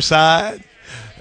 side.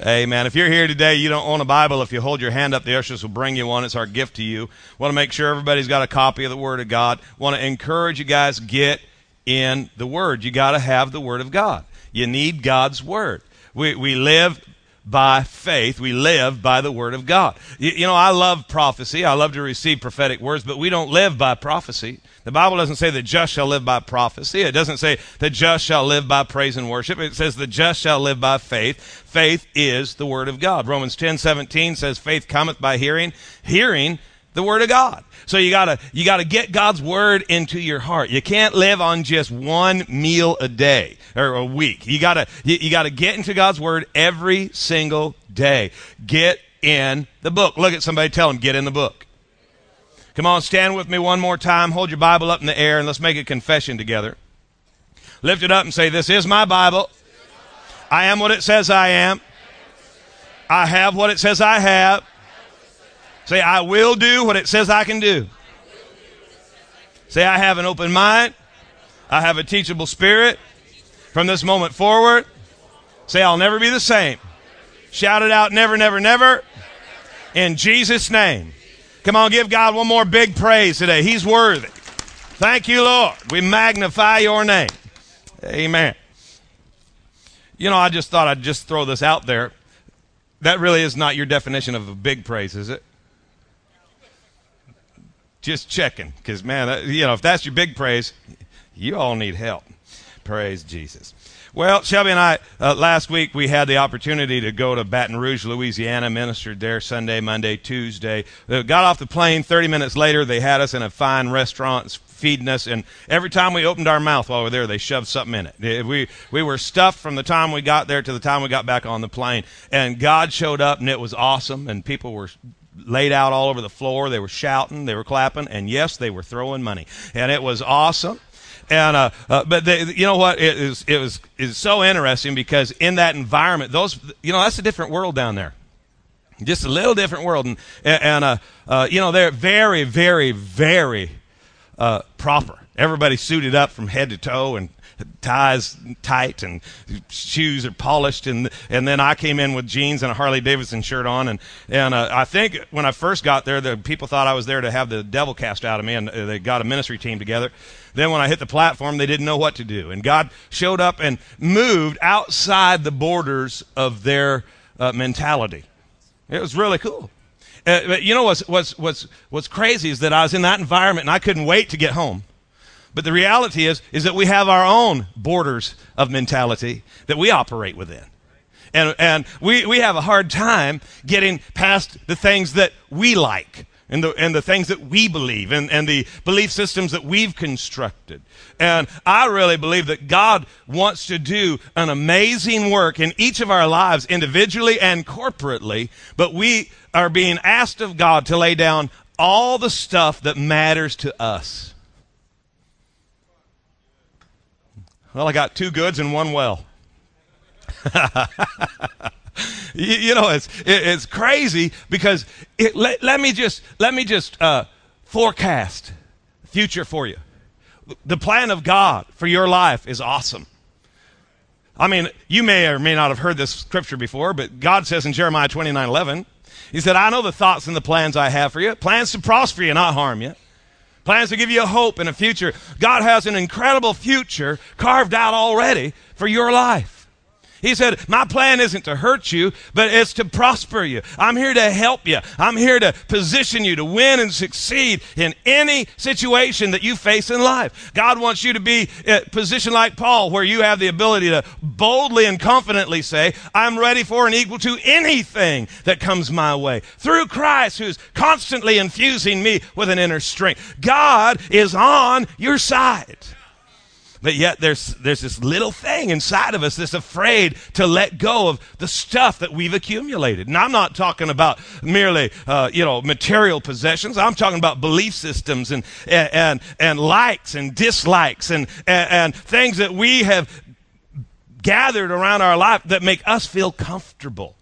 Amen. If you're here today, you don't own a Bible. If you hold your hand up, the ushers will bring you one. It's our gift to you. Want to make sure everybody's got a copy of the Word of God. Want to encourage you guys get in the Word. You got to have the Word of God. You need God's Word. We we live by faith. We live by the Word of God. You, you know, I love prophecy. I love to receive prophetic words, but we don't live by prophecy. The Bible doesn't say the just shall live by prophecy. It doesn't say the just shall live by praise and worship. It says the just shall live by faith. Faith is the word of God. Romans 10 17 says faith cometh by hearing, hearing the word of God. So you gotta, you gotta get God's word into your heart. You can't live on just one meal a day or a week. You gotta, you, you gotta get into God's word every single day. Get in the book. Look at somebody, tell them, get in the book. Come on, stand with me one more time. Hold your Bible up in the air and let's make a confession together. Lift it up and say, This is my Bible. I am what it says I am. I have what it says I have. Say, I will do what it says I can do. Say, I have an open mind. I have a teachable spirit. From this moment forward, say, I'll never be the same. Shout it out, never, never, never. In Jesus' name. Come on, give God one more big praise today. He's worthy. Thank you, Lord. We magnify your name. Amen. You know, I just thought I'd just throw this out there. That really is not your definition of a big praise, is it? Just checking, because man, you know, if that's your big praise, you all need help. Praise Jesus. Well, Shelby and I, uh, last week we had the opportunity to go to Baton Rouge, Louisiana, ministered there Sunday, Monday, Tuesday. Uh, got off the plane 30 minutes later. They had us in a fine restaurant feeding us, and every time we opened our mouth while we were there, they shoved something in it. We, we were stuffed from the time we got there to the time we got back on the plane. And God showed up, and it was awesome, and people were laid out all over the floor. They were shouting, they were clapping, and yes, they were throwing money. And it was awesome. And uh, uh, but they, you know what? It is it was is so interesting because in that environment, those you know that's a different world down there, just a little different world, and and uh, uh, you know they're very very very uh, proper. Everybody suited up from head to toe and ties tight and shoes are polished and and then I came in with jeans and a Harley Davidson shirt on and and uh, I think when I first got there the people thought I was there to have the devil cast out of me and uh, they got a ministry team together then when I hit the platform, they didn't know what to do. And God showed up and moved outside the borders of their uh, mentality. It was really cool. Uh, but you know what's, what's, what's, what's crazy is that I was in that environment and I couldn't wait to get home. But the reality is, is that we have our own borders of mentality that we operate within. And, and we, we have a hard time getting past the things that we like and the, and the things that we believe and, and the belief systems that we've constructed. And I really believe that God wants to do an amazing work in each of our lives, individually and corporately, but we are being asked of God to lay down all the stuff that matters to us. Well, I got two goods and one well. you, you, know, it's, it, it's crazy because it, let, let me just, let me just uh, forecast future for you. The plan of God for your life is awesome. I mean, you may or may not have heard this scripture before, but God says in Jeremiah 29 11, He said, I know the thoughts and the plans I have for you, plans to prosper you, not harm you, plans to give you a hope and a future. God has an incredible future carved out already for your life. He said, My plan isn't to hurt you, but it's to prosper you. I'm here to help you. I'm here to position you to win and succeed in any situation that you face in life. God wants you to be in a position like Paul, where you have the ability to boldly and confidently say, I'm ready for and equal to anything that comes my way through Christ, who's constantly infusing me with an inner strength. God is on your side. But yet there's, there's this little thing inside of us that's afraid to let go of the stuff that we've accumulated. And I'm not talking about merely, uh, you know, material possessions. I'm talking about belief systems and, and, and, and likes and dislikes and, and, and things that we have gathered around our life that make us feel comfortable.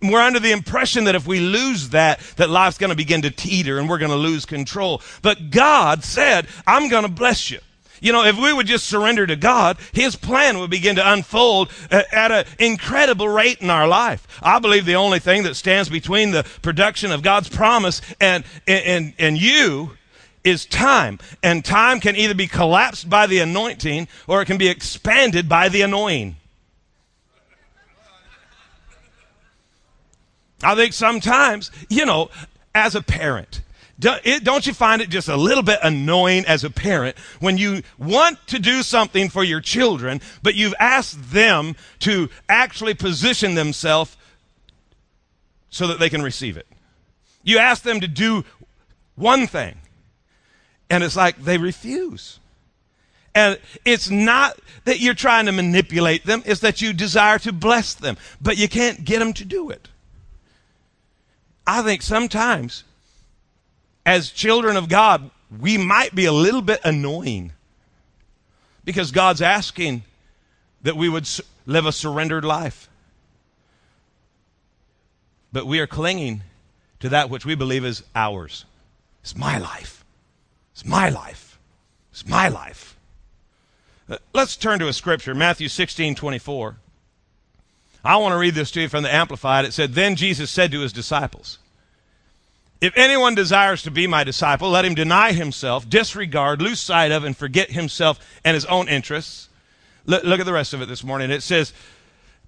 we're under the impression that if we lose that, that life's going to begin to teeter and we're going to lose control. But God said, I'm going to bless you. You know, if we would just surrender to God, His plan would begin to unfold uh, at an incredible rate in our life. I believe the only thing that stands between the production of God's promise and, and, and you is time. And time can either be collapsed by the anointing or it can be expanded by the annoying. I think sometimes, you know, as a parent, don't you find it just a little bit annoying as a parent when you want to do something for your children, but you've asked them to actually position themselves so that they can receive it? You ask them to do one thing, and it's like they refuse. And it's not that you're trying to manipulate them, it's that you desire to bless them, but you can't get them to do it. I think sometimes as children of God, we might be a little bit annoying because God's asking that we would live a surrendered life. But we are clinging to that which we believe is ours. It's my life. It's my life. It's my life. Uh, let's turn to a scripture, Matthew 16 24. I want to read this to you from the Amplified. It said, Then Jesus said to his disciples, if anyone desires to be my disciple, let him deny himself, disregard, lose sight of, and forget himself and his own interests. Look, look at the rest of it this morning. It says,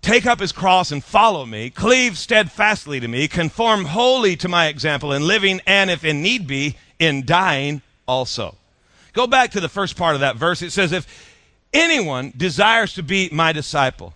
Take up his cross and follow me, cleave steadfastly to me, conform wholly to my example in living, and if in need be, in dying also. Go back to the first part of that verse. It says, If anyone desires to be my disciple,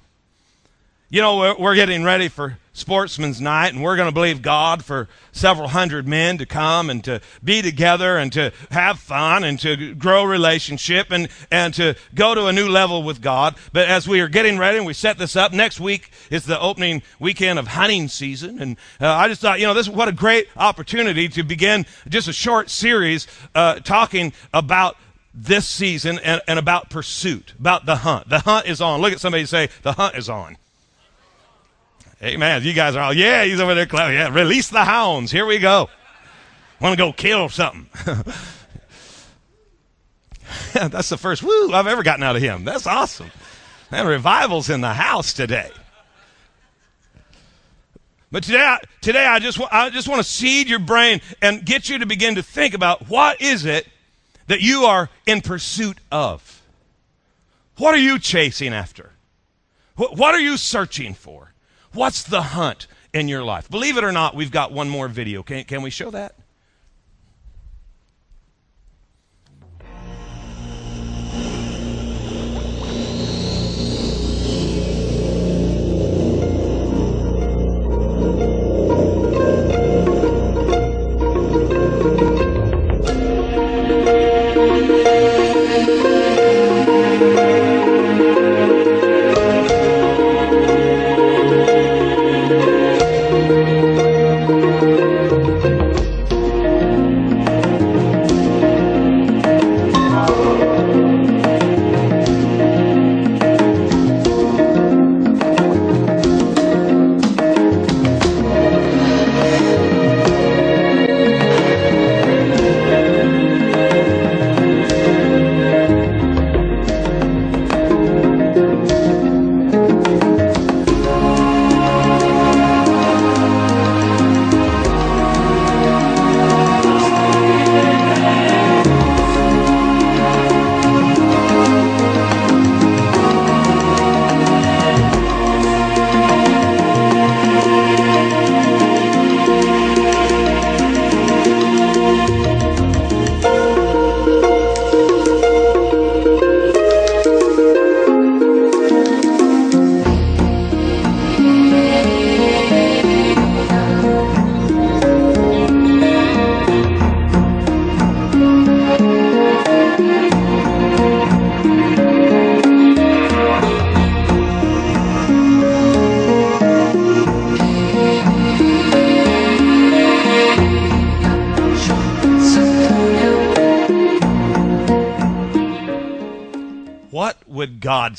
you know, we're, we're getting ready for sportsman's night, and we're going to believe God for several hundred men to come and to be together and to have fun and to grow relationship and, and to go to a new level with God. But as we are getting ready and we set this up, next week is the opening weekend of hunting season. And uh, I just thought, you know, this is what a great opportunity to begin just a short series uh, talking about this season and, and about pursuit, about the hunt. The hunt is on. Look at somebody say, the hunt is on. Amen. You guys are all, yeah, he's over there clapping. Yeah, release the hounds. Here we go. Want to go kill something. That's the first woo I've ever gotten out of him. That's awesome. And revival's in the house today. But today, today I just, I just want to seed your brain and get you to begin to think about what is it that you are in pursuit of? What are you chasing after? What are you searching for? What's the hunt in your life? Believe it or not, we've got one more video. Can, can we show that?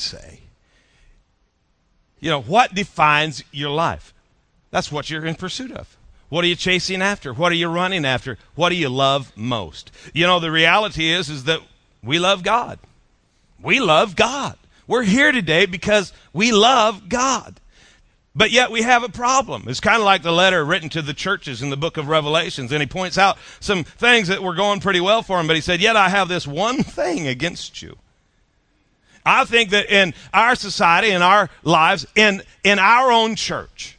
Say? You know, what defines your life? That's what you're in pursuit of. What are you chasing after? What are you running after? What do you love most? You know, the reality is is that we love God. We love God. We're here today because we love God. But yet we have a problem. It's kind of like the letter written to the churches in the book of Revelations. And he points out some things that were going pretty well for him, but he said, Yet I have this one thing against you. I think that in our society, in our lives, in, in our own church,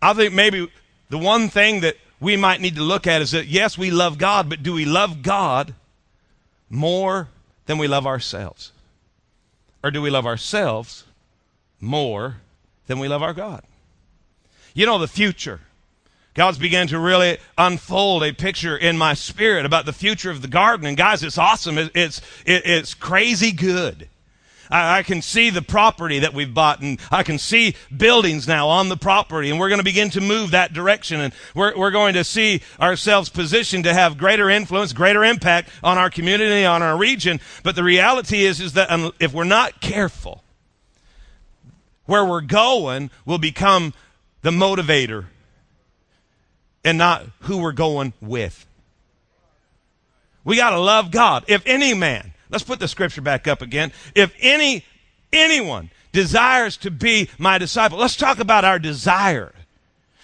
I think maybe the one thing that we might need to look at is that yes, we love God, but do we love God more than we love ourselves? Or do we love ourselves more than we love our God. You know, the future. God's began to really unfold a picture in my spirit about the future of the garden. And guys, it's awesome. It's, it's crazy good. I, I can see the property that we've bought and I can see buildings now on the property and we're going to begin to move that direction and we're, we're going to see ourselves positioned to have greater influence, greater impact on our community, on our region. But the reality is, is that if we're not careful, where we're going will become the motivator and not who we're going with. We got to love God. If any man, let's put the scripture back up again. If any anyone desires to be my disciple, let's talk about our desire.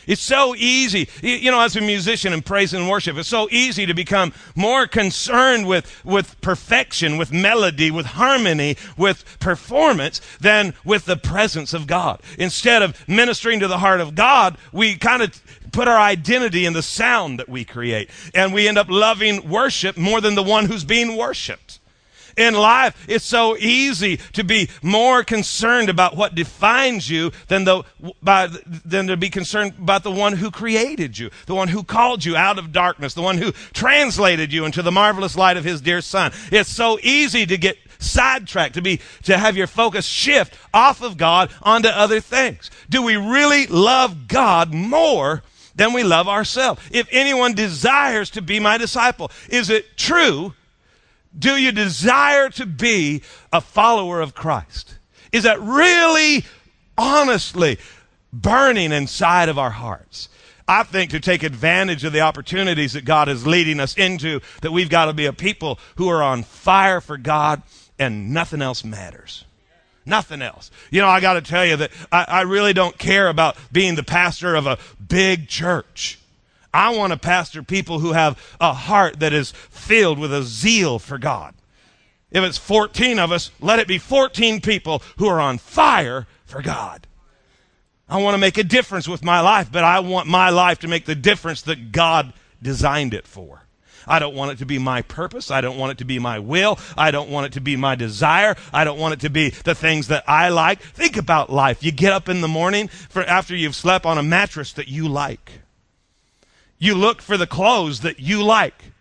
It's so easy, you know, as a musician in praise and worship, it's so easy to become more concerned with, with perfection, with melody, with harmony, with performance than with the presence of God. Instead of ministering to the heart of God, we kind of put our identity in the sound that we create. And we end up loving worship more than the one who's being worshiped. In life, it's so easy to be more concerned about what defines you than, the, by, than to be concerned about the one who created you, the one who called you out of darkness, the one who translated you into the marvelous light of his dear son. It's so easy to get sidetracked, to be, to have your focus shift off of God onto other things. Do we really love God more than we love ourselves? If anyone desires to be my disciple, is it true do you desire to be a follower of Christ? Is that really, honestly burning inside of our hearts? I think to take advantage of the opportunities that God is leading us into, that we've got to be a people who are on fire for God and nothing else matters. Nothing else. You know, I got to tell you that I, I really don't care about being the pastor of a big church. I want to pastor people who have a heart that is filled with a zeal for God. If it's 14 of us, let it be 14 people who are on fire for God. I want to make a difference with my life, but I want my life to make the difference that God designed it for. I don't want it to be my purpose. I don't want it to be my will. I don't want it to be my desire. I don't want it to be the things that I like. Think about life. You get up in the morning for after you've slept on a mattress that you like. You look for the clothes that you like.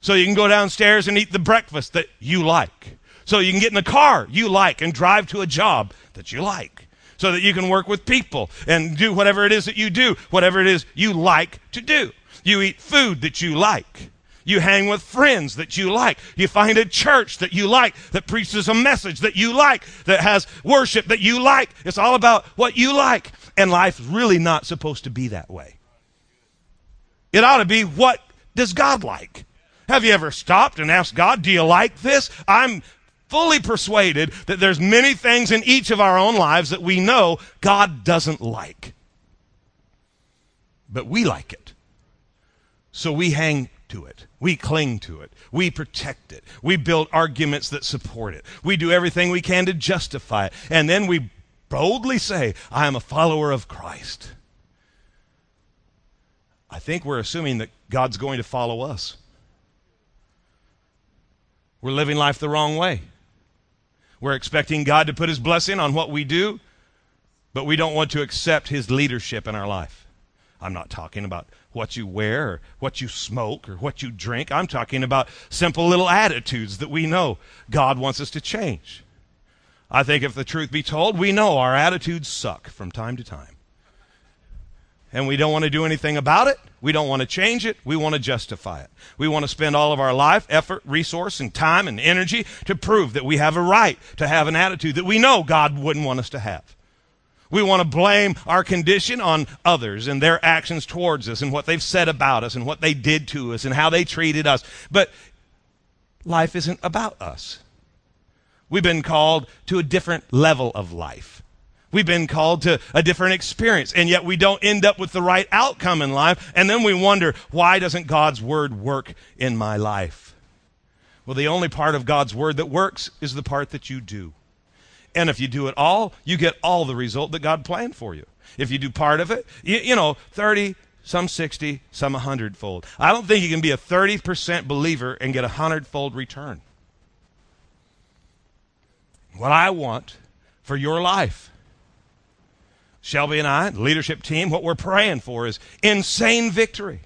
So you can go downstairs and eat the breakfast that you like. So you can get in the car you like and drive to a job that you like. So that you can work with people and do whatever it is that you do, whatever it is you like to do. You eat food that you like. You hang with friends that you like. You find a church that you like that preaches a message that you like, that has worship that you like. It's all about what you like. And life's really not supposed to be that way. It ought to be what does God like? Have you ever stopped and asked God, do you like this? I'm fully persuaded that there's many things in each of our own lives that we know God doesn't like. But we like it. So we hang to it. We cling to it. We protect it. We build arguments that support it. We do everything we can to justify it. And then we boldly say, I am a follower of Christ. I think we're assuming that God's going to follow us. We're living life the wrong way. We're expecting God to put his blessing on what we do, but we don't want to accept his leadership in our life. I'm not talking about what you wear or what you smoke or what you drink. I'm talking about simple little attitudes that we know God wants us to change. I think if the truth be told, we know our attitudes suck from time to time and we don't want to do anything about it. We don't want to change it. We want to justify it. We want to spend all of our life, effort, resource, and time and energy to prove that we have a right to have an attitude that we know God wouldn't want us to have. We want to blame our condition on others and their actions towards us and what they've said about us and what they did to us and how they treated us. But life isn't about us. We've been called to a different level of life. We've been called to a different experience, and yet we don't end up with the right outcome in life. And then we wonder, why doesn't God's word work in my life? Well, the only part of God's word that works is the part that you do. And if you do it all, you get all the result that God planned for you. If you do part of it, you, you know, 30, some 60, some 100 fold. I don't think you can be a 30% believer and get a 100 fold return. What I want for your life, Shelby and I, the leadership team, what we're praying for is insane victory.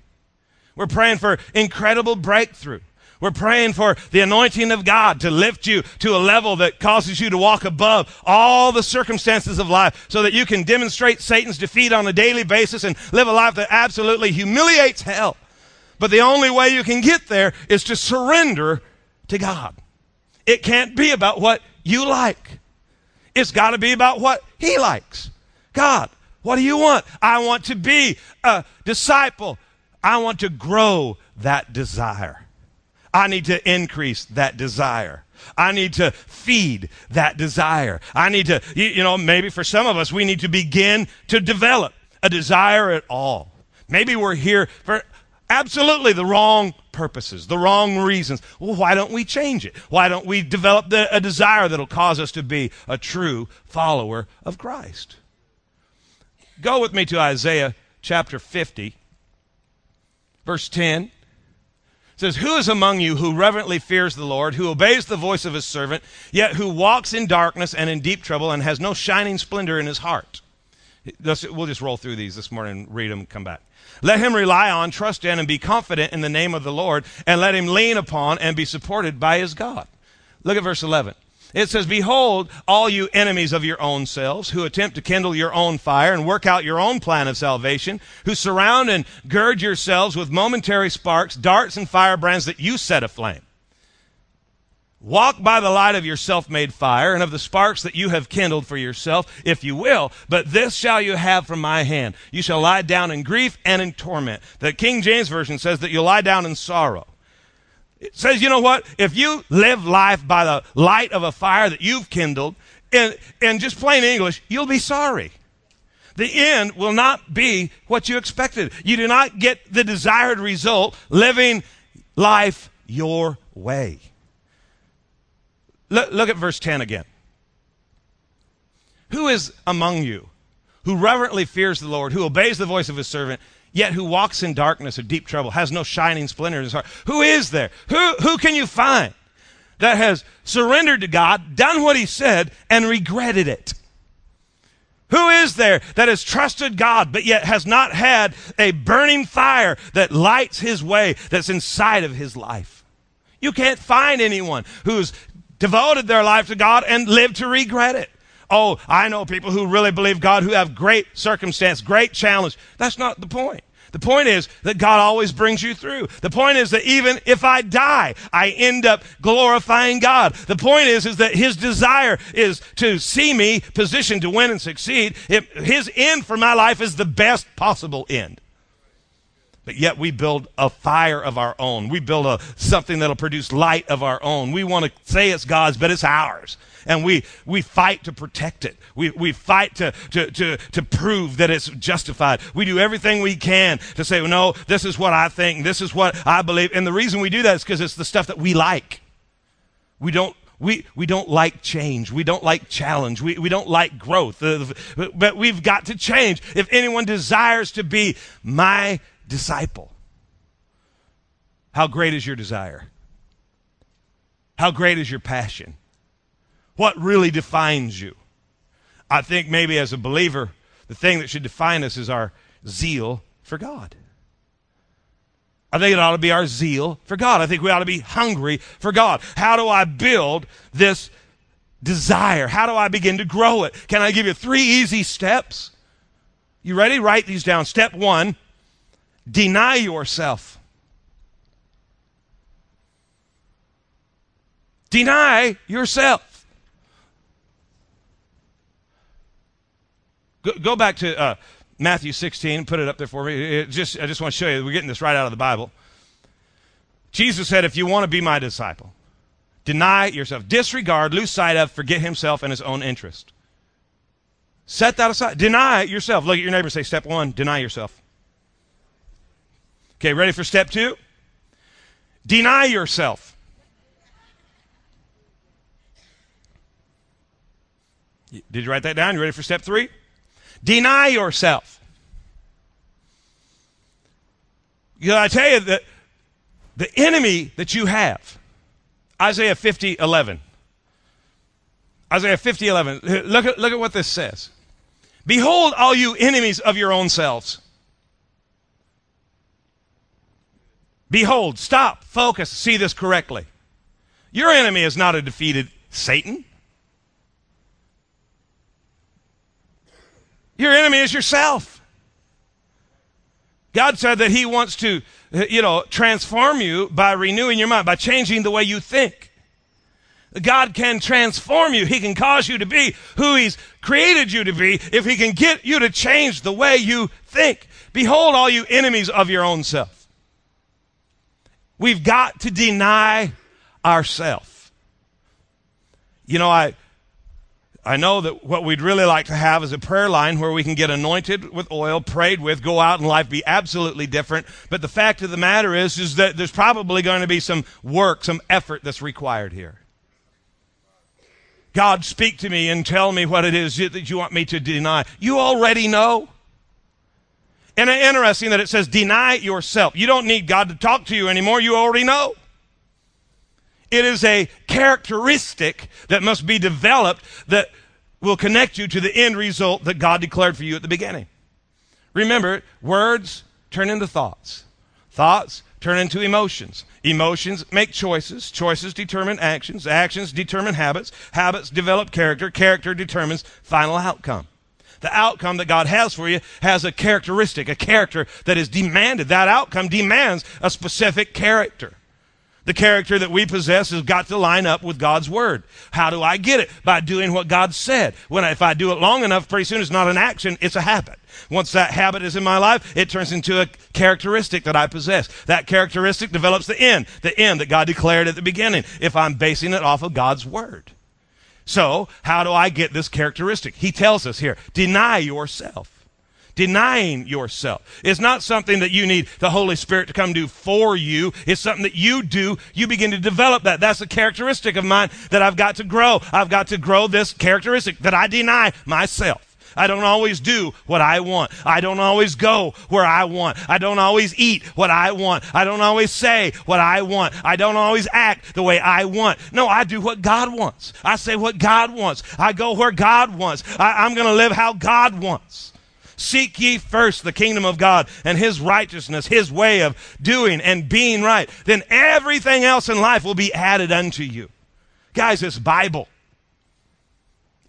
We're praying for incredible breakthrough. We're praying for the anointing of God to lift you to a level that causes you to walk above all the circumstances of life so that you can demonstrate Satan's defeat on a daily basis and live a life that absolutely humiliates hell. But the only way you can get there is to surrender to God. It can't be about what you like. It's got to be about what He likes. God, what do you want? I want to be a disciple. I want to grow that desire. I need to increase that desire. I need to feed that desire. I need to, you, know, maybe for some of us, we need to begin to develop a desire at all. Maybe we're here for absolutely the wrong purposes, the wrong reasons. Well, why don't we change it? Why don't we develop the, a desire that'll cause us to be a true follower of Christ? Go with me to Isaiah chapter 50, verse 10. Says, Who is among you who reverently fears the Lord, who obeys the voice of his servant, yet who walks in darkness and in deep trouble and has no shining splendor in his heart? we'll just roll through these this morning, read them, come back. Let him rely on, trust in, and be confident in the name of the Lord, and let him lean upon and be supported by his God. Look at verse 11. It says, Behold, all you enemies of your own selves, who attempt to kindle your own fire and work out your own plan of salvation, who surround and gird yourselves with momentary sparks, darts, and firebrands that you set aflame. Walk by the light of your self made fire and of the sparks that you have kindled for yourself, if you will. But this shall you have from my hand. You shall lie down in grief and in torment. The King James Version says that you'll lie down in sorrow. It says, you know what? If you live life by the light of a fire that you've kindled, in, in just plain English, you'll be sorry. The end will not be what you expected. You do not get the desired result living life your way. Look, look at verse 10 again. Who is among you who reverently fears the Lord, who obeys the voice of his servant, yet who walks in darkness or deep trouble, has no shining splendor in his heart? Who is there? Who, who can you find that has surrendered to God, done what he said, and regretted it? Who is there that has trusted God, but yet has not had a burning fire that lights his way that's inside of his life? You can't find anyone who's devoted their life to God and lived to regret it. Oh, I know people who really believe God who have great circumstance, great challenge. That's not the point. The point is that God always brings you through. The point is that even if I die, I end up glorifying God. The point is, is that His desire is to see me positioned to win and succeed. If his end for my life is the best possible end. But yet we build a fire of our own. We build a something that'll produce light of our own. We want to say it's God's, but it's ours. And we, we fight to protect it. We, we fight to, to, to, to prove that it's justified. We do everything we can to say, well, no, this is what I think. This is what I believe. And the reason we do that is because it's the stuff that we like. We don't, we, we don't like change. We don't like challenge. We, we don't like growth. Uh, but we've got to change. If anyone desires to be my disciple. How great is your desire? How great is your passion? What really defines you? I think maybe as a believer, the thing that should define us is our zeal for God. I think it ought to be our zeal for God. I think we ought to be hungry for God. How do I build this desire? How do I begin to grow it? Can I give you three easy steps? You ready? Write these down. Step one Deny yourself. Deny yourself. Go, go back to uh, Matthew 16. Put it up there for me. It just, I just want to show you. We're getting this right out of the Bible. Jesus said, if you want to be my disciple, Deny yourself. Disregard, lose sight of, forget himself and his own interest. Set that aside. Deny yourself. Look at your neighbor say, Step one, deny yourself. Okay, ready for step two? Deny yourself. Did you write that down? You ready for step three? Deny yourself. You know, I tell you that the enemy that you have, Isaiah 50, 11. Isaiah 50, 11. Look at, look at what this says. Behold, all you enemies of your own selves. Behold, stop, focus, see this correctly. Your enemy is not a defeated Satan. Your enemy is yourself. God said that He wants to, you know, transform you by renewing your mind, by changing the way you think. God can transform you. He can cause you to be who He's created you to be if He can get you to change the way you think. Behold, all you enemies of your own self. We've got to deny ourselves. You know, I, I know that what we'd really like to have is a prayer line where we can get anointed with oil, prayed with, go out and life be absolutely different. But the fact of the matter is, is that there's probably going to be some work, some effort that's required here. God, speak to me and tell me what it is that you want me to deny. You already know. And interesting that it says deny yourself. You don't need God to talk to you anymore. You already know. It is a characteristic that must be developed that will connect you to the end result that God declared for you at the beginning. Remember, words turn into thoughts. Thoughts turn into emotions. Emotions make choices. Choices determine actions. Actions determine habits. Habits develop character. Character determines final outcome. The outcome that God has for you has a characteristic, a character that is demanded. That outcome demands a specific character. The character that we possess has got to line up with God's word. How do I get it? By doing what God said. When I, if I do it long enough, pretty soon it's not an action, it's a habit. Once that habit is in my life, it turns into a characteristic that I possess. That characteristic develops the end, the end that God declared at the beginning, if I'm basing it off of God's word. So, how do I get this characteristic? He tells us here, deny yourself denying yourself. is not something that you need the Holy Spirit to come do for you. It's something that you do. You begin to develop that. That's a characteristic of mine that I've got to grow. I've got to grow this characteristic that I deny myself. I don't always do what I want. I don't always go where I want. I don't always eat what I want. I don't always say what I want. I don't always act the way I want. No, I do what God wants. I say what God wants. I go where God wants. I, am going to live how God wants. Seek ye first the kingdom of God and his righteousness, his way of doing and being right. Then everything else in life will be added unto you. Guys, it's Bible.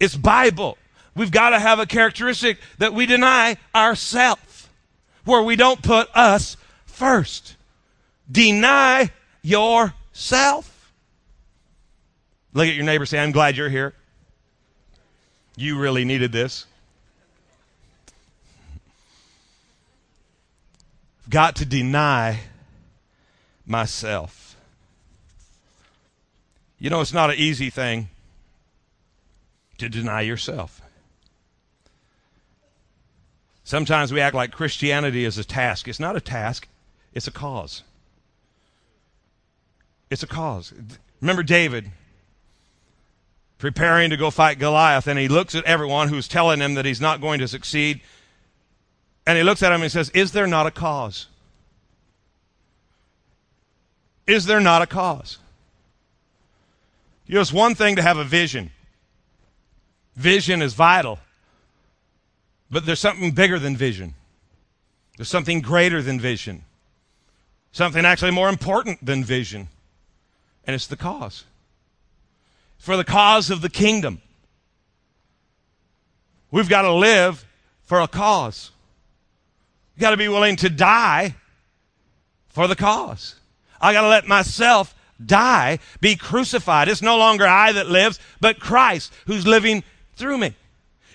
It's Bible. We've got to have a characteristic that we deny ourselves, where we don't put us first. Deny yourself. Look at your neighbor say, I'm glad you're here. You really needed this. got to deny myself. You know, it's not an easy thing to deny yourself. Sometimes we act like Christianity is a task. It's not a task, it's a cause. It's a cause. Remember David preparing to go fight Goliath, and he looks at everyone who's telling him that he's not going to succeed. And he looks at him and says, Is there not a cause? Is there not a cause? You know, it's one thing to have a vision. Vision is vital. But there's something bigger than vision. There's something greater than vision. Something actually more important than vision. And it's the cause. For the cause of the kingdom. We've got to live for a cause. You got to be willing to die for the cause. I got to let myself die, be crucified. It's no longer I that lives, but Christ who's living through me.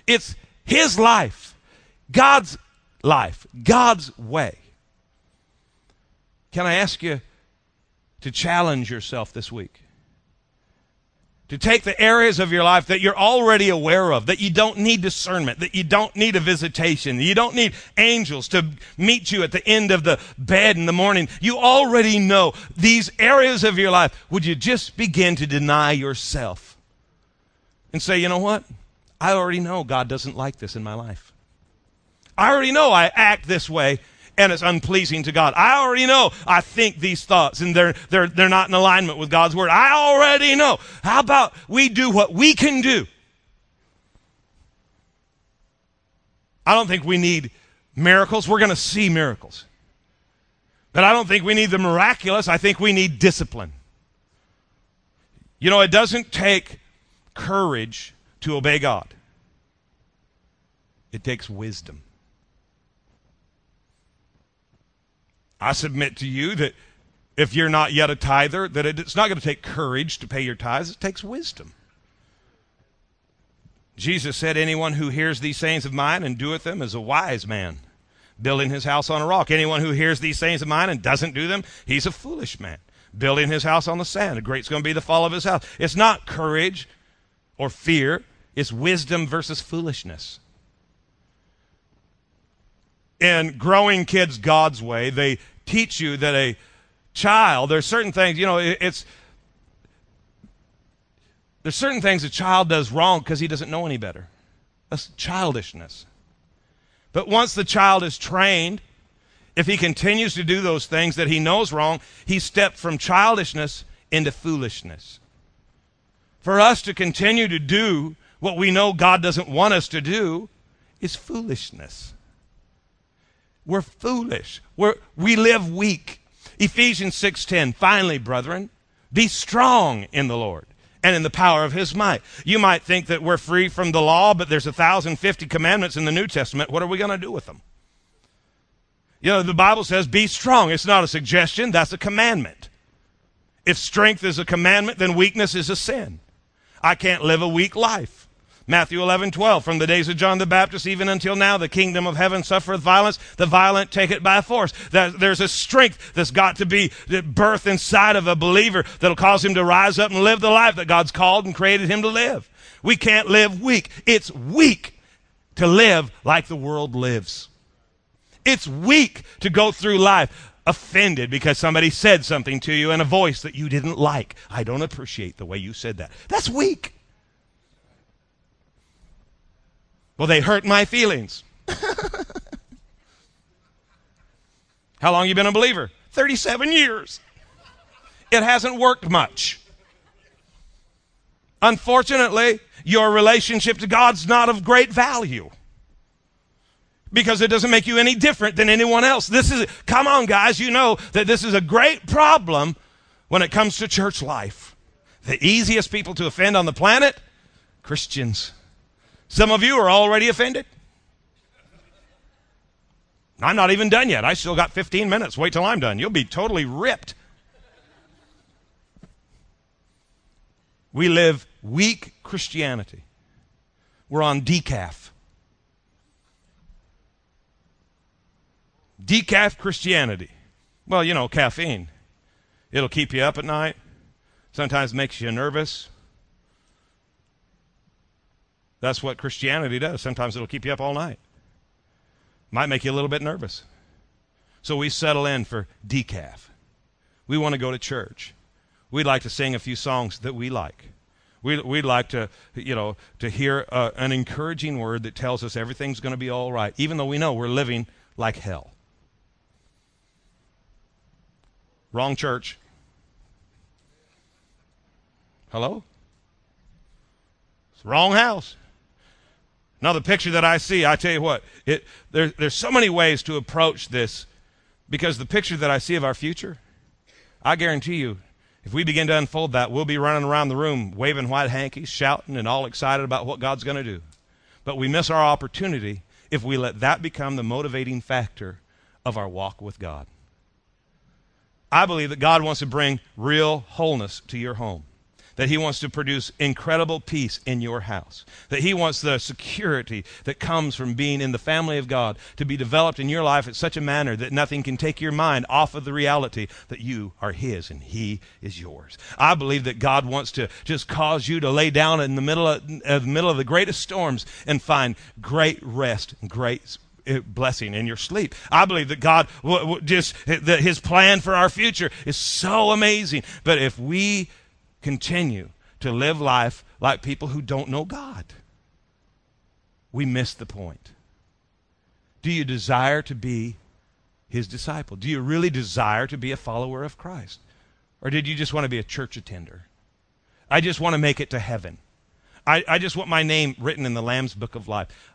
It's His life, God's life, God's way. Can I ask you to challenge yourself this week? to take the areas of your life that you're already aware of, that you don't need discernment, that you don't need a visitation, you don't need angels to meet you at the end of the bed in the morning. You already know these areas of your life. Would you just begin to deny yourself and say, you know what? I already know God doesn't like this in my life. I already know I act this way and it's unpleasing to God. I already know I think these thoughts and they're, they're, they're not in alignment with God's word. I already know. How about we do what we can do? I don't think we need miracles. We're going to see miracles. But I don't think we need the miraculous. I think we need discipline. You know, it doesn't take courage to obey God, it takes wisdom. I submit to you that if you're not yet a tither, that it's not going to take courage to pay your tithes, it takes wisdom. Jesus said, Anyone who hears these sayings of mine and doeth them is a wise man, building his house on a rock. Anyone who hears these sayings of mine and doesn't do them, he's a foolish man, building his house on the sand. A great's going to be the fall of his house. It's not courage or fear, it's wisdom versus foolishness. In growing kids God's way, they teach you that a child, there's certain things, you know, it's, there's certain things a child does wrong because he doesn't know any better. That's childishness. But once the child is trained, if he continues to do those things that he knows wrong, he stepped from childishness into foolishness. For us to continue to do what we know God doesn't want us to do is foolishness. We're foolish. We're, we live weak. Ephesians 6:10. Finally, brethren, be strong in the Lord and in the power of his might. You might think that we're free from the law, but there's 1050 commandments in the New Testament. What are we going to do with them? You know, the Bible says be strong. It's not a suggestion, that's a commandment. If strength is a commandment, then weakness is a sin. I can't live a weak life. Matthew 11, 12. From the days of John the Baptist even until now, the kingdom of heaven suffereth violence, the violent take it by force. There's a strength that's got to be birthed inside of a believer that'll cause him to rise up and live the life that God's called and created him to live. We can't live weak. It's weak to live like the world lives. It's weak to go through life offended because somebody said something to you in a voice that you didn't like. I don't appreciate the way you said that. That's weak. Well, they hurt my feelings. How long you been a believer? 37 years. It hasn't worked much. Unfortunately, your relationship to God's not of great value because it doesn't make you any different than anyone else. This is, come on, guys, you know that this is a great problem when it comes to church life. The easiest people to offend on the planet Christians. Some of you are already offended. I'm not even done yet. I still got 15 minutes. Wait till I'm done. You'll be totally ripped. We live weak Christianity. We're on decaf. Decaf Christianity. Well, you know, caffeine. It'll keep you up at night. Sometimes makes you nervous. That's what Christianity does. Sometimes it'll keep you up all night. Might make you a little bit nervous. So we settle in for decaf. We want to go to church. We'd like to sing a few songs that we like. We'd, we'd like to, you know, to hear uh, an encouraging word that tells us everything's going to be all right, even though we know we're living like hell. Wrong church. Hello? It's wrong house. Now, the picture that I see, I tell you what, it, there, there's so many ways to approach this because the picture that I see of our future, I guarantee you, if we begin to unfold that, we'll be running around the room waving white hankies, shouting, and all excited about what God's going to do. But we miss our opportunity if we let that become the motivating factor of our walk with God. I believe that God wants to bring real wholeness to your home. That He wants to produce incredible peace in your house, that He wants the security that comes from being in the family of God to be developed in your life in such a manner that nothing can take your mind off of the reality that you are His and He is yours. I believe that God wants to just cause you to lay down in the middle of, in the middle of the greatest storms and find great rest and great uh, blessing in your sleep. I believe that God w- w- just that His plan for our future is so amazing. But if we continue to live life like people who don't know God. We miss the point. Do you desire to be his disciple? Do you really desire to be a follower of Christ? Or did you just want to be a church attender? I just want to make it to heaven. I, I just want my name written in the Lamb's book of life.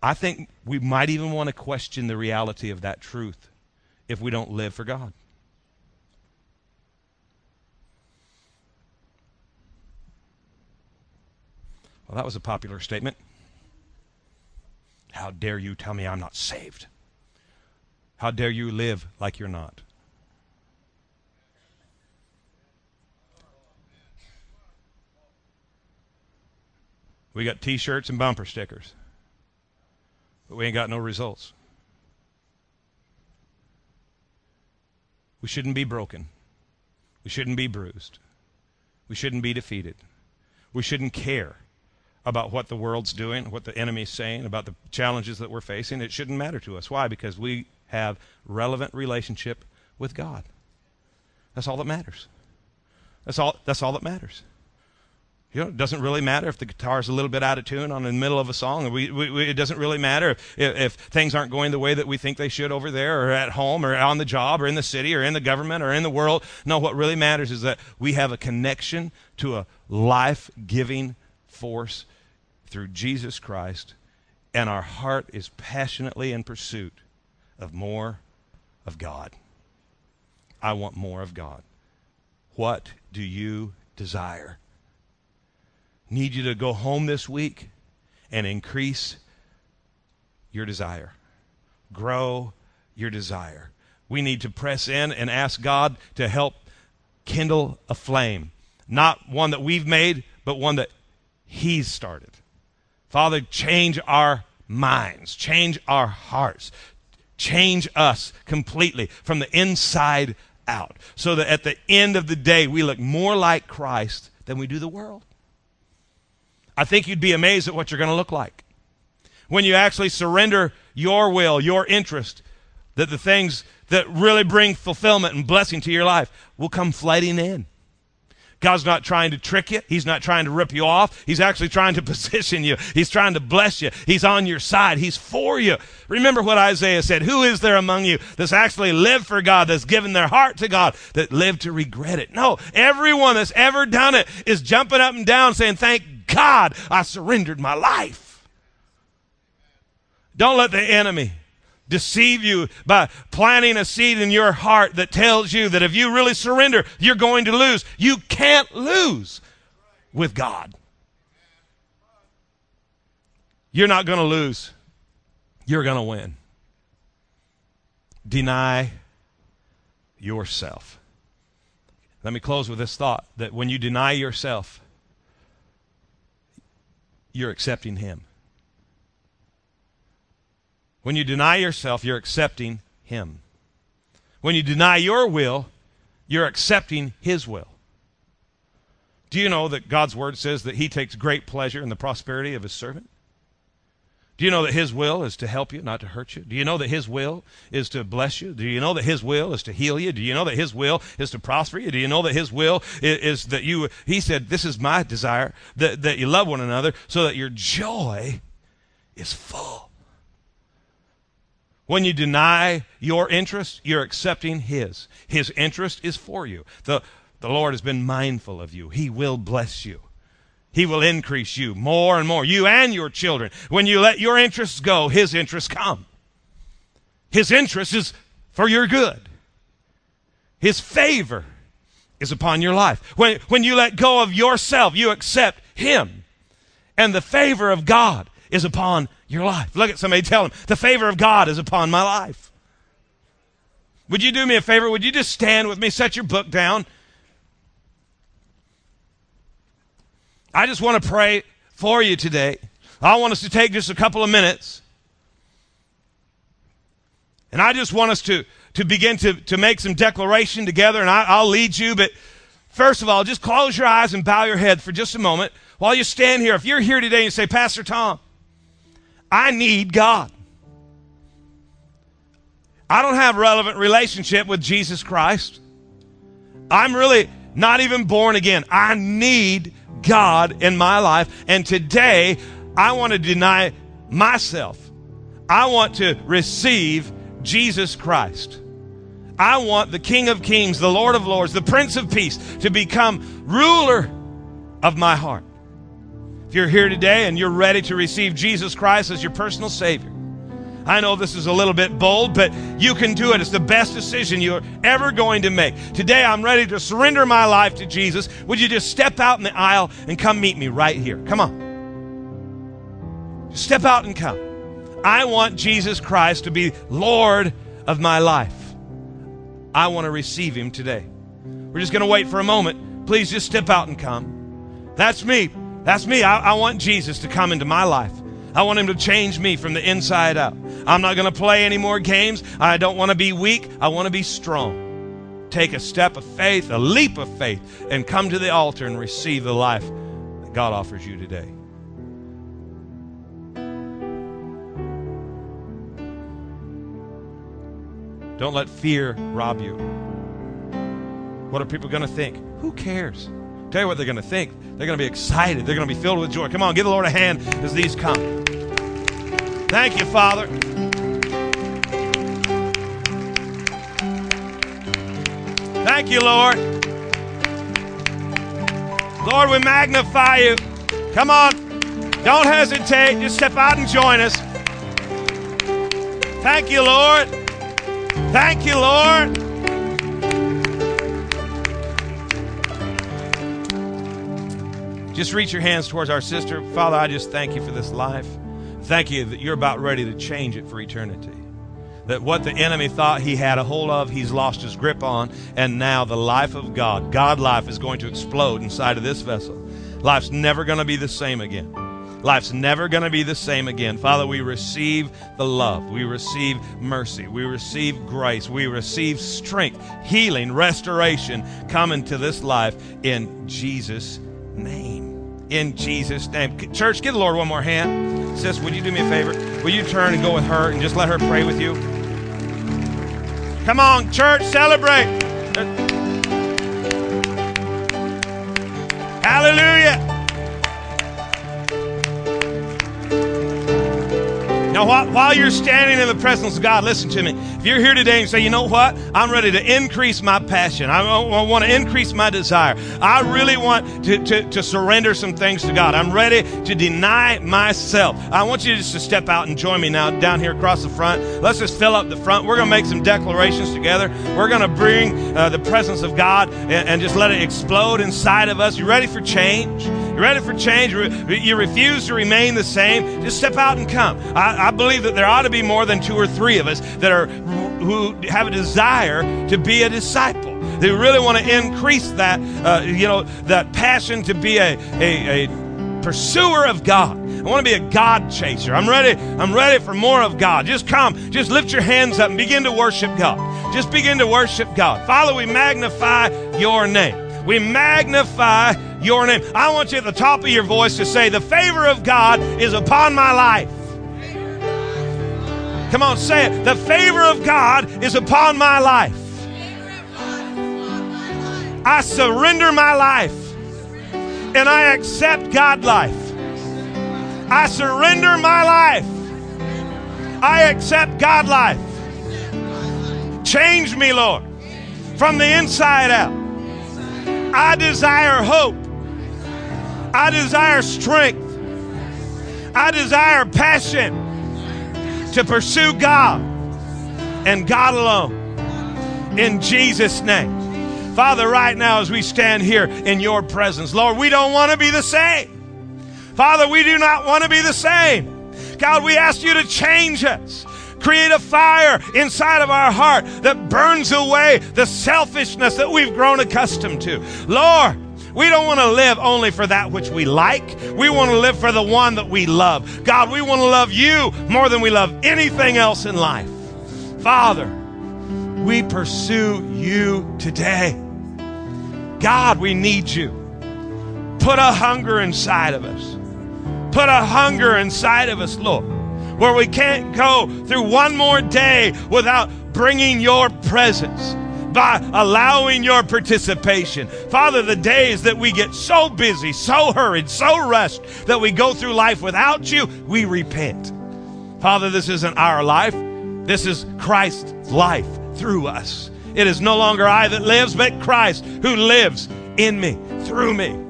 I think we might even want to question the reality of that truth if we don't live for God. That was a popular statement. How dare you tell me I'm not saved? How dare you live like you're not? We got t shirts and bumper stickers, but we ain't got no results. We shouldn't be broken. We shouldn't be bruised. We shouldn't be defeated. We shouldn't care about what the world's doing, what the enemy's saying, about the challenges that we're facing. It shouldn't matter to us. Why? Because we have relevant relationship with God. That's all that matters. That's all that's all that matters. You know, it doesn't really matter if the guitar's a little bit out of tune on the middle of a song. We, we, we, it doesn't really matter if, if, things aren't going the way that we think they should over there or at home or on the job or in the city or in the government or in the world. No, what really matters is that we have a connection to a life giving force through Jesus Christ, and our heart is passionately in pursuit of more of God. I want more of God. What do you desire? Need you to go home this week and increase your desire, grow your desire. We need to press in and ask God to help kindle a flame, not one that we've made, but one that He's started. Father, change our minds, change our hearts, change us completely from the inside out so that at the end of the day we look more like Christ than we do the world. I think you'd be amazed at what you're going to look like when you actually surrender your will, your interest, that the things that really bring fulfillment and blessing to your life will come flooding in. God's not trying to trick you. He's not trying to rip you off. He's actually trying to position you. He's trying to bless you. He's on your side. He's for you. Remember what Isaiah said. Who is there among you that's actually lived for God, that's given their heart to God, that lived to regret it? No, everyone that's ever done it is jumping up and down saying, thank God I surrendered my life. Don't let the enemy deceive you by planting a seed in your heart that tells you that if you really surrender, you're going to lose. You can't lose with God. You're not going to lose. You're going to win. Deny yourself. Let me close with this thought that when you deny yourself, you're accepting Him. When you deny yourself, you're accepting Him. When you deny your will, you're accepting His will. Do you know that God's Word says that He takes great pleasure in the prosperity of His servant? Do you know that His will is to help you, not to hurt you? Do you know that His will is to bless you? Do you know that His will is to heal you? Do you know that His will is to prosper you? Do you know that His will is, is that you, He said, This is my desire, that, that you love one another so that your joy is full. When you deny your interest, you're accepting His. His interest is for you. The, the Lord has been mindful of you. He will bless you. He will increase you more and more, you and your children. When you let your interests go, His interests come. His interest is for your good. His favor is upon your life. When, when you let go of yourself, you accept Him. And the favor of God is upon your life. Look at somebody, tell them, the favor of God is upon my life. Would you do me a favor? Would you just stand with me, set your book down? I just want to pray for you today. I want us to take just a couple of minutes. And I just want us to, to begin to, to make some declaration together, and I, I'll lead you. But first of all, just close your eyes and bow your head for just a moment while you stand here. If you're here today and you say, Pastor Tom, I need God. I don't have relevant relationship with Jesus Christ. I'm really not even born again. I need God in my life. And today, I want to deny myself. I want to receive Jesus Christ. I want the King of Kings, the Lord of Lords, the Prince of Peace to become ruler of my heart. If you're here today and you're ready to receive Jesus Christ as your personal Savior, I know this is a little bit bold, but you can do it. It's the best decision you're ever going to make. Today, I'm ready to surrender my life to Jesus. Would you just step out in the aisle and come meet me right here? Come on. Just step out and come. I want Jesus Christ to be Lord of my life. I want to receive Him today. We're just going to wait for a moment. Please just step out and come. That's me. That's me. I, I want Jesus to come into my life. I want him to change me from the inside out. I'm not going to play any more games. I don't want to be weak. I want to be strong. Take a step of faith, a leap of faith, and come to the altar and receive the life that God offers you today. Don't let fear rob you. What are people going to think? Who cares? Tell you what they're going to think. They're going to be excited. They're going to be filled with joy. Come on, give the Lord a hand as these come. Thank you, Father. Thank you, Lord. Lord, we magnify you. Come on. Don't hesitate. Just step out and join us. Thank you, Lord. Thank you, Lord. Just reach your hands towards our sister. Father, I just thank you for this life. Thank you that you're about ready to change it for eternity. That what the enemy thought he had a hold of, he's lost his grip on, and now the life of God, God life, is going to explode inside of this vessel. Life's never going to be the same again. Life's never going to be the same again. Father, we receive the love. We receive mercy. We receive grace. We receive strength, healing, restoration coming to this life in Jesus' name in Jesus' name. Church, give the Lord one more hand. Sis, would you do me a favor? Will you turn and go with her and just let her pray with you? Come on, church, celebrate. Hallelujah. Now, while you're standing in the presence of God, listen to me. If you're here today and say, you know what? I'm ready to increase my passion. I, want to increase my desire. I really want to, to, to surrender some things to God. I'm ready to deny myself. I want you just to step out and join me now down here across the front. Let's just fill up the front. We're going to make some declarations together. We're going to bring uh, the presence of God and, and just let it explode inside of us. You ready for change? You ready for change? You refuse to remain the same? Just step out and come. I, I believe that there ought to be more than two or three of us that are who have a desire to be a disciple. They really want to increase that, uh, you know, that passion to be a, a, a pursuer of God. I want to be a God chaser. I'm ready. I'm ready for more of God. Just come. Just lift your hands up and begin to worship God. Just begin to worship God. Father, we magnify your name. We magnify your name. I want you at the top of your voice to say, The favor of God is upon my life. Come on, say it. The favor of God is upon my life. I surrender my life and I accept God life. I surrender my life. I accept God life. Change me, Lord, from the inside out. I desire hope. I desire strength. I desire passion to pursue God and God alone. In Jesus' name. Father, right now as we stand here in your presence, Lord, we don't want to be the same. Father, we do not want to be the same. God, we ask you to change us. Create a fire inside of our heart that burns away the selfishness that we've grown accustomed to. Lord, We don't want to live only for that which we like. We want to live for the one that we love. God, we want to love you more than we love anything else in life. Father, we pursue you today. God, we need you. Put a hunger inside of us. Put a hunger inside of us, Lord, where we can't go through one more day without bringing your presence by allowing your participation. Father, the days that we get so busy, so hurried, so rushed that we go through life without you, we repent. Father, this isn't our life. This is Christ's life through us. It is no longer I that lives, but Christ who lives in me, through me.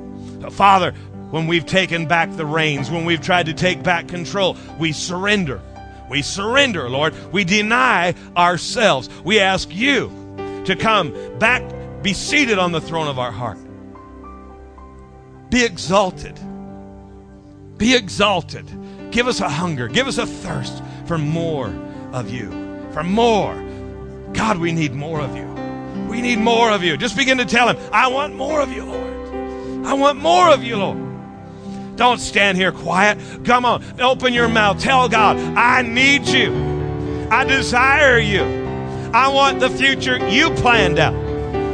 Father, when we've taken back the reins, when we've tried to take back control, we surrender. We surrender, Lord. We deny ourselves. We ask you to come back, be seated on the throne of our heart. Be exalted. Be exalted. Give us a hunger. Give us a thirst for more of you. For more. God, we need more of you. We need more of you. Just begin to tell him, I want more of you, Lord. I want more of you, Lord. Don't stand here quiet. Come on, open your mouth. Tell God, I need you. I desire you. I want the future you planned out.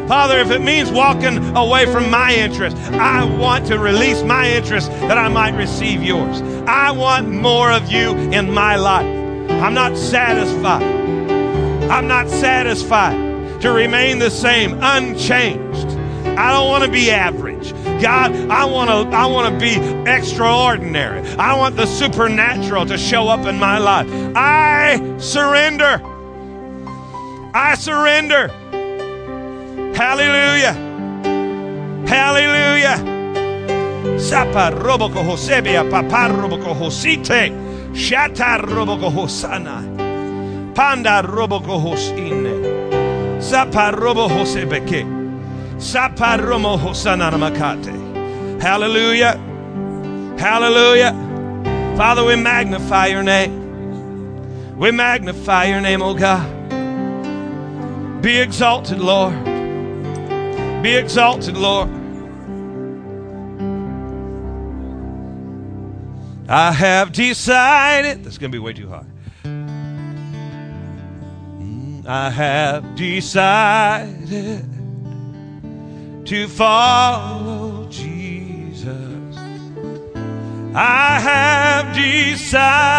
Father, if it means walking away from my interest, I want to release my interest that I might receive yours. I want more of you in my life. I'm not satisfied. I'm not satisfied to remain the same, unchanged. I don't want to be average. God, I want to I want to be extraordinary. I want the supernatural to show up in my life. I surrender. I surrender. Hallelujah. Hallelujah. Sapa roboko hosebia papa roboko hosite. Shata roboko hosana. Panda roboko hosine. Sapa robo hosebeke. Hallelujah. Hallelujah. Father, we magnify your name. We magnify your name, oh God. Be exalted, Lord. Be exalted, Lord. I have decided. That's going to be way too high. Mm, I have decided to follow Jesus. I have decided